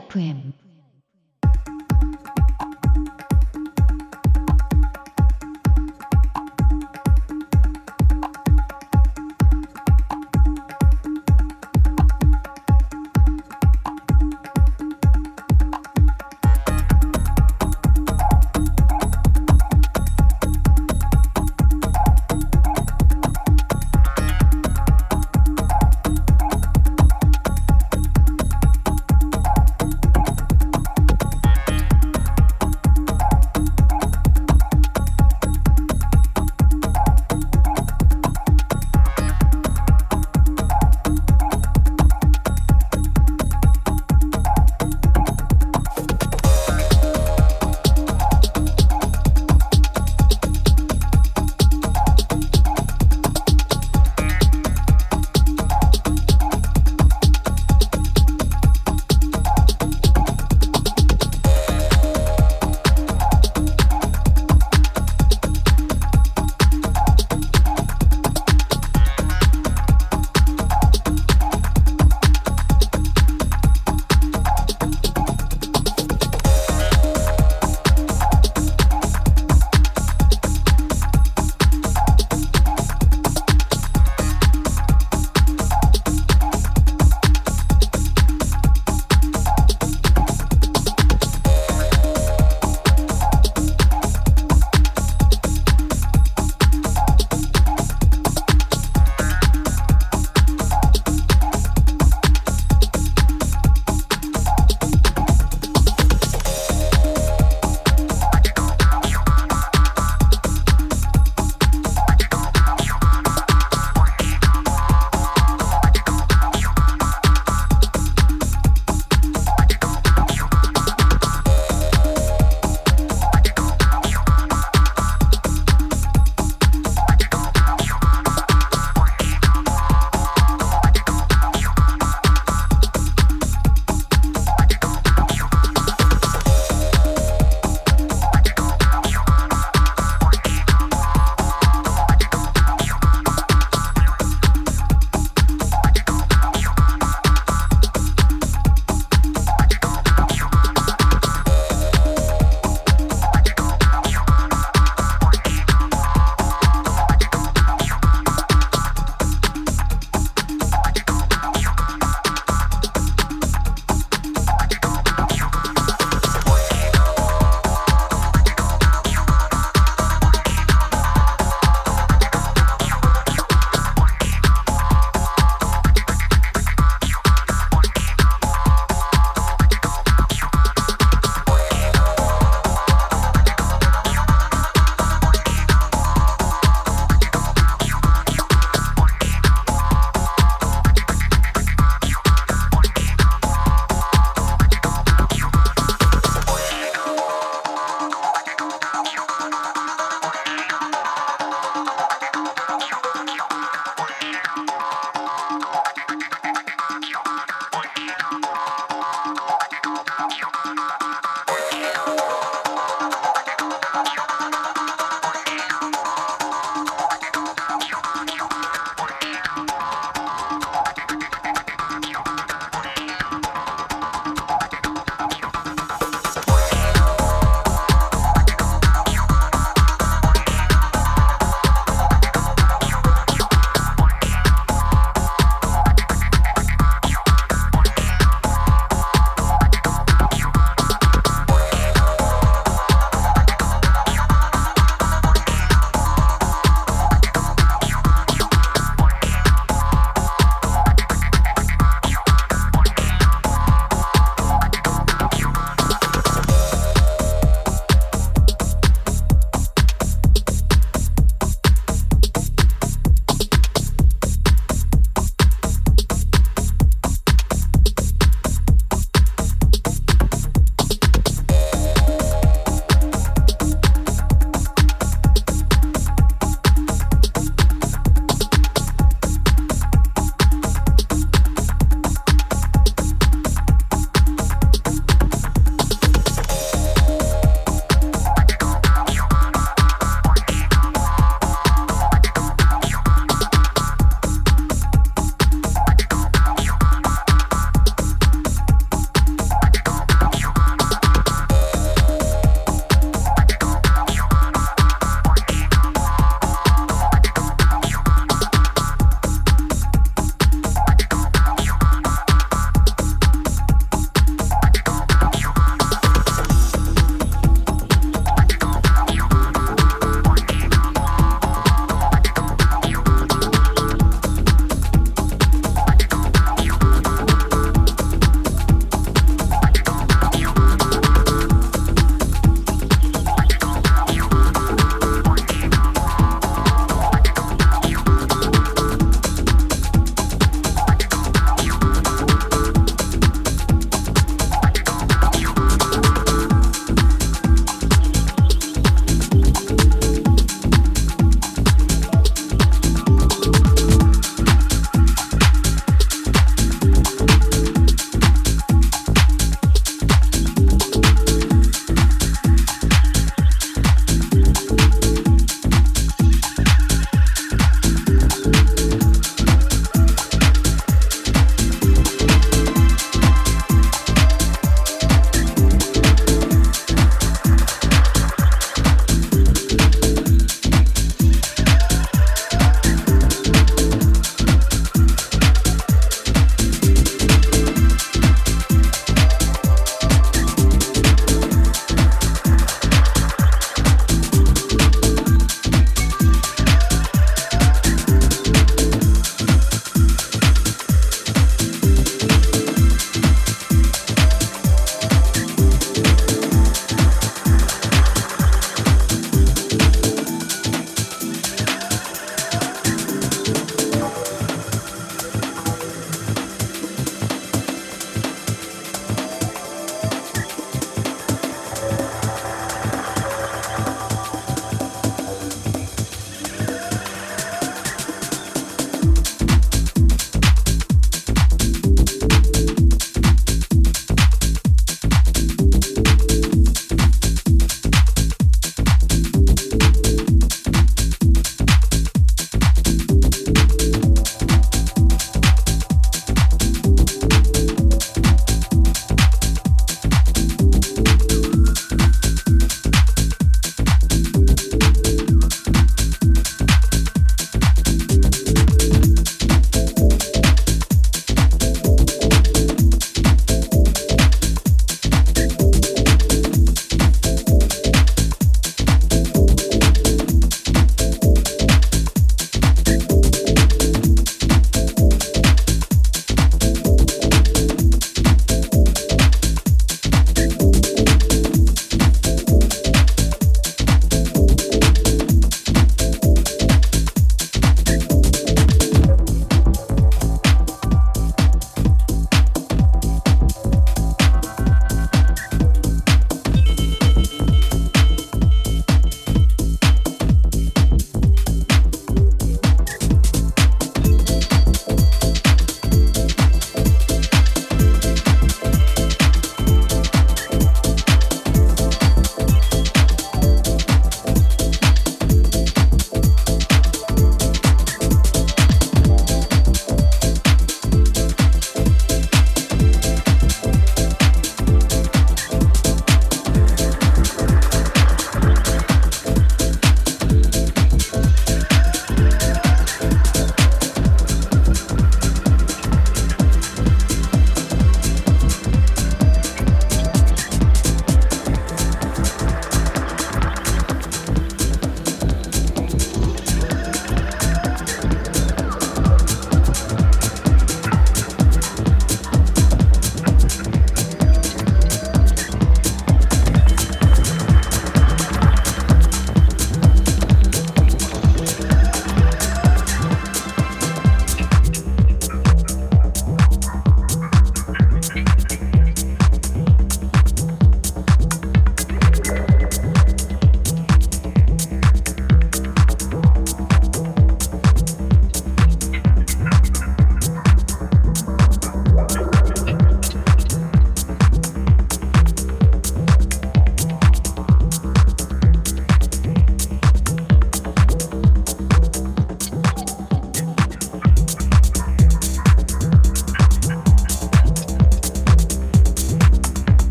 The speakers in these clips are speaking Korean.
FM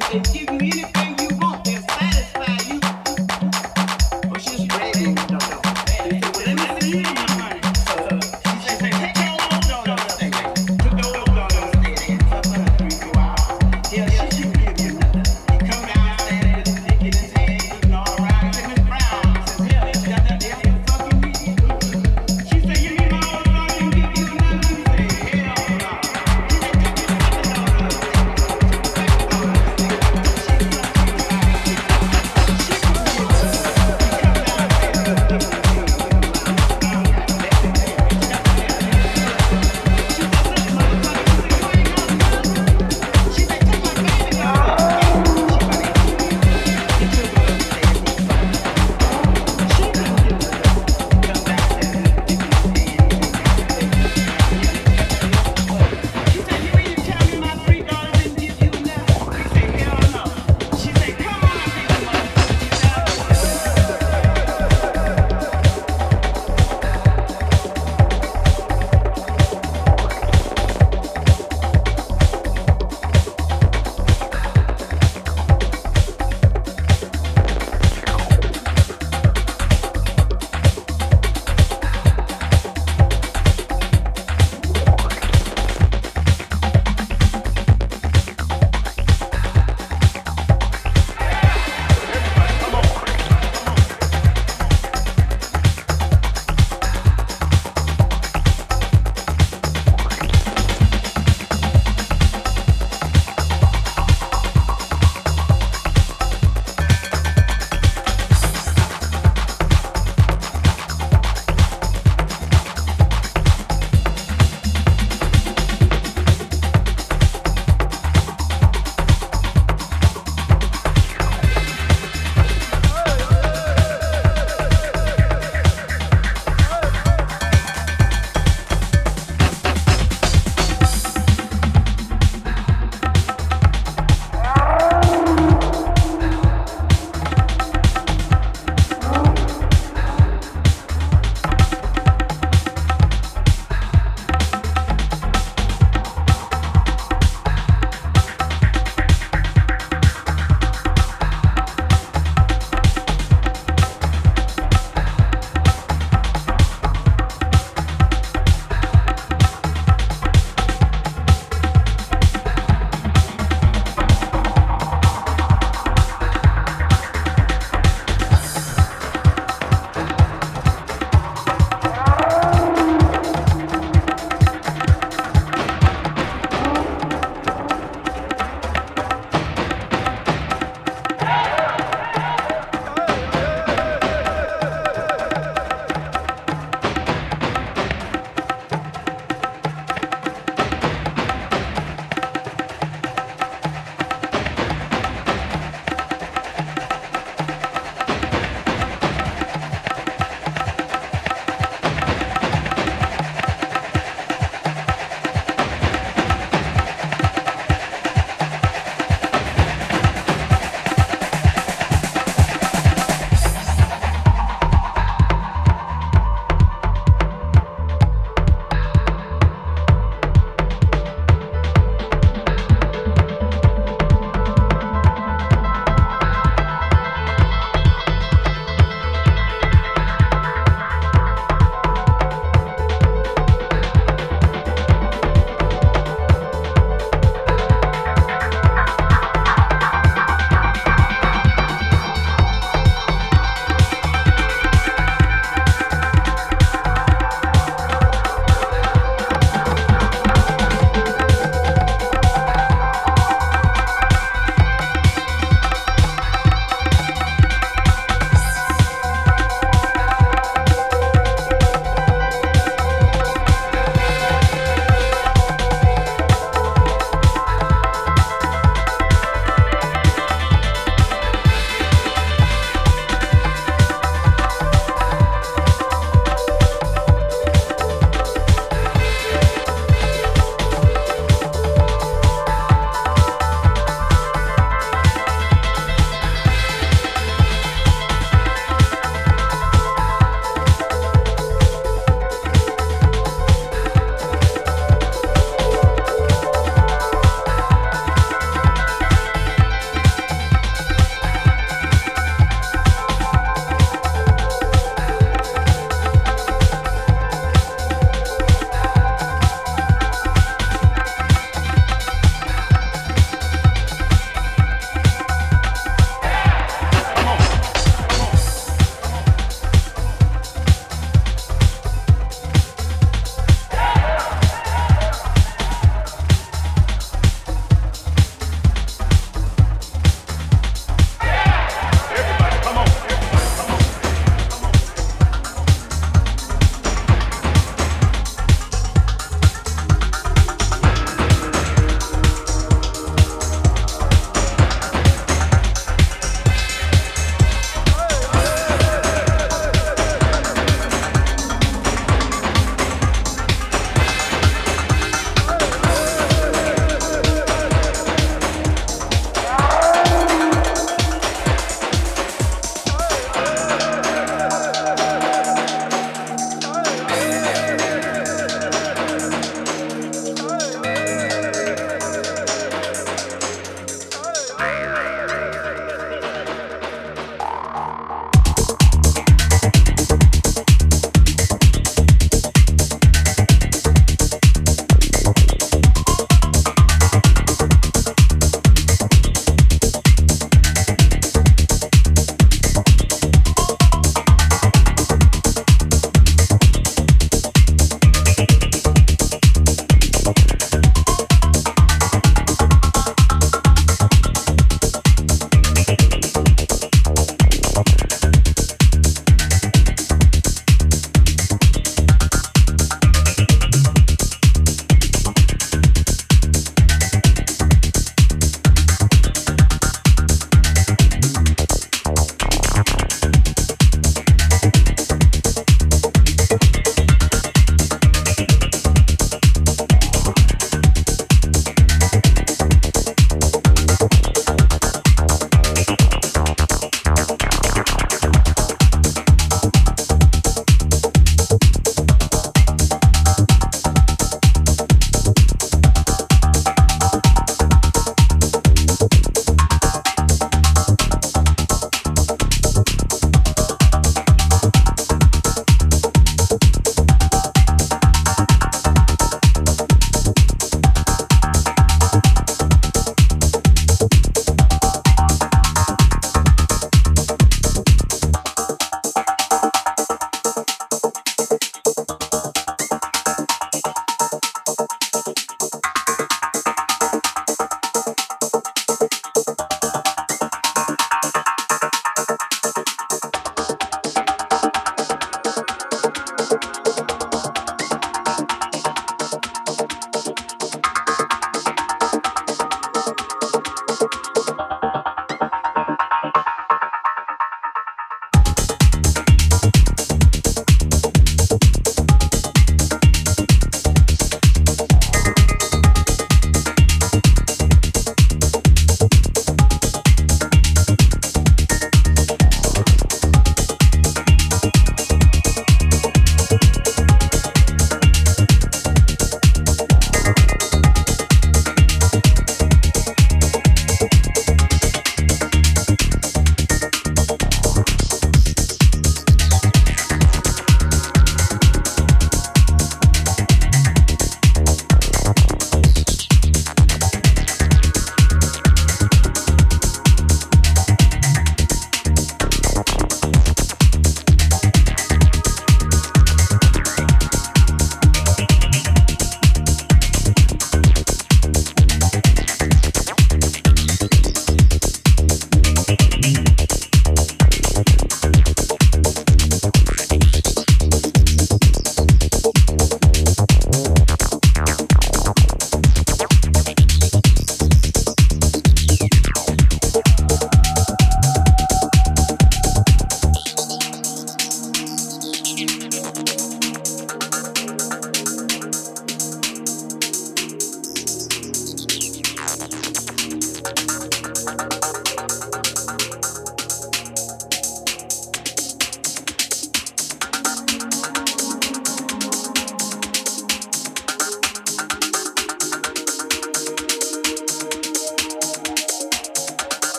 Thank if you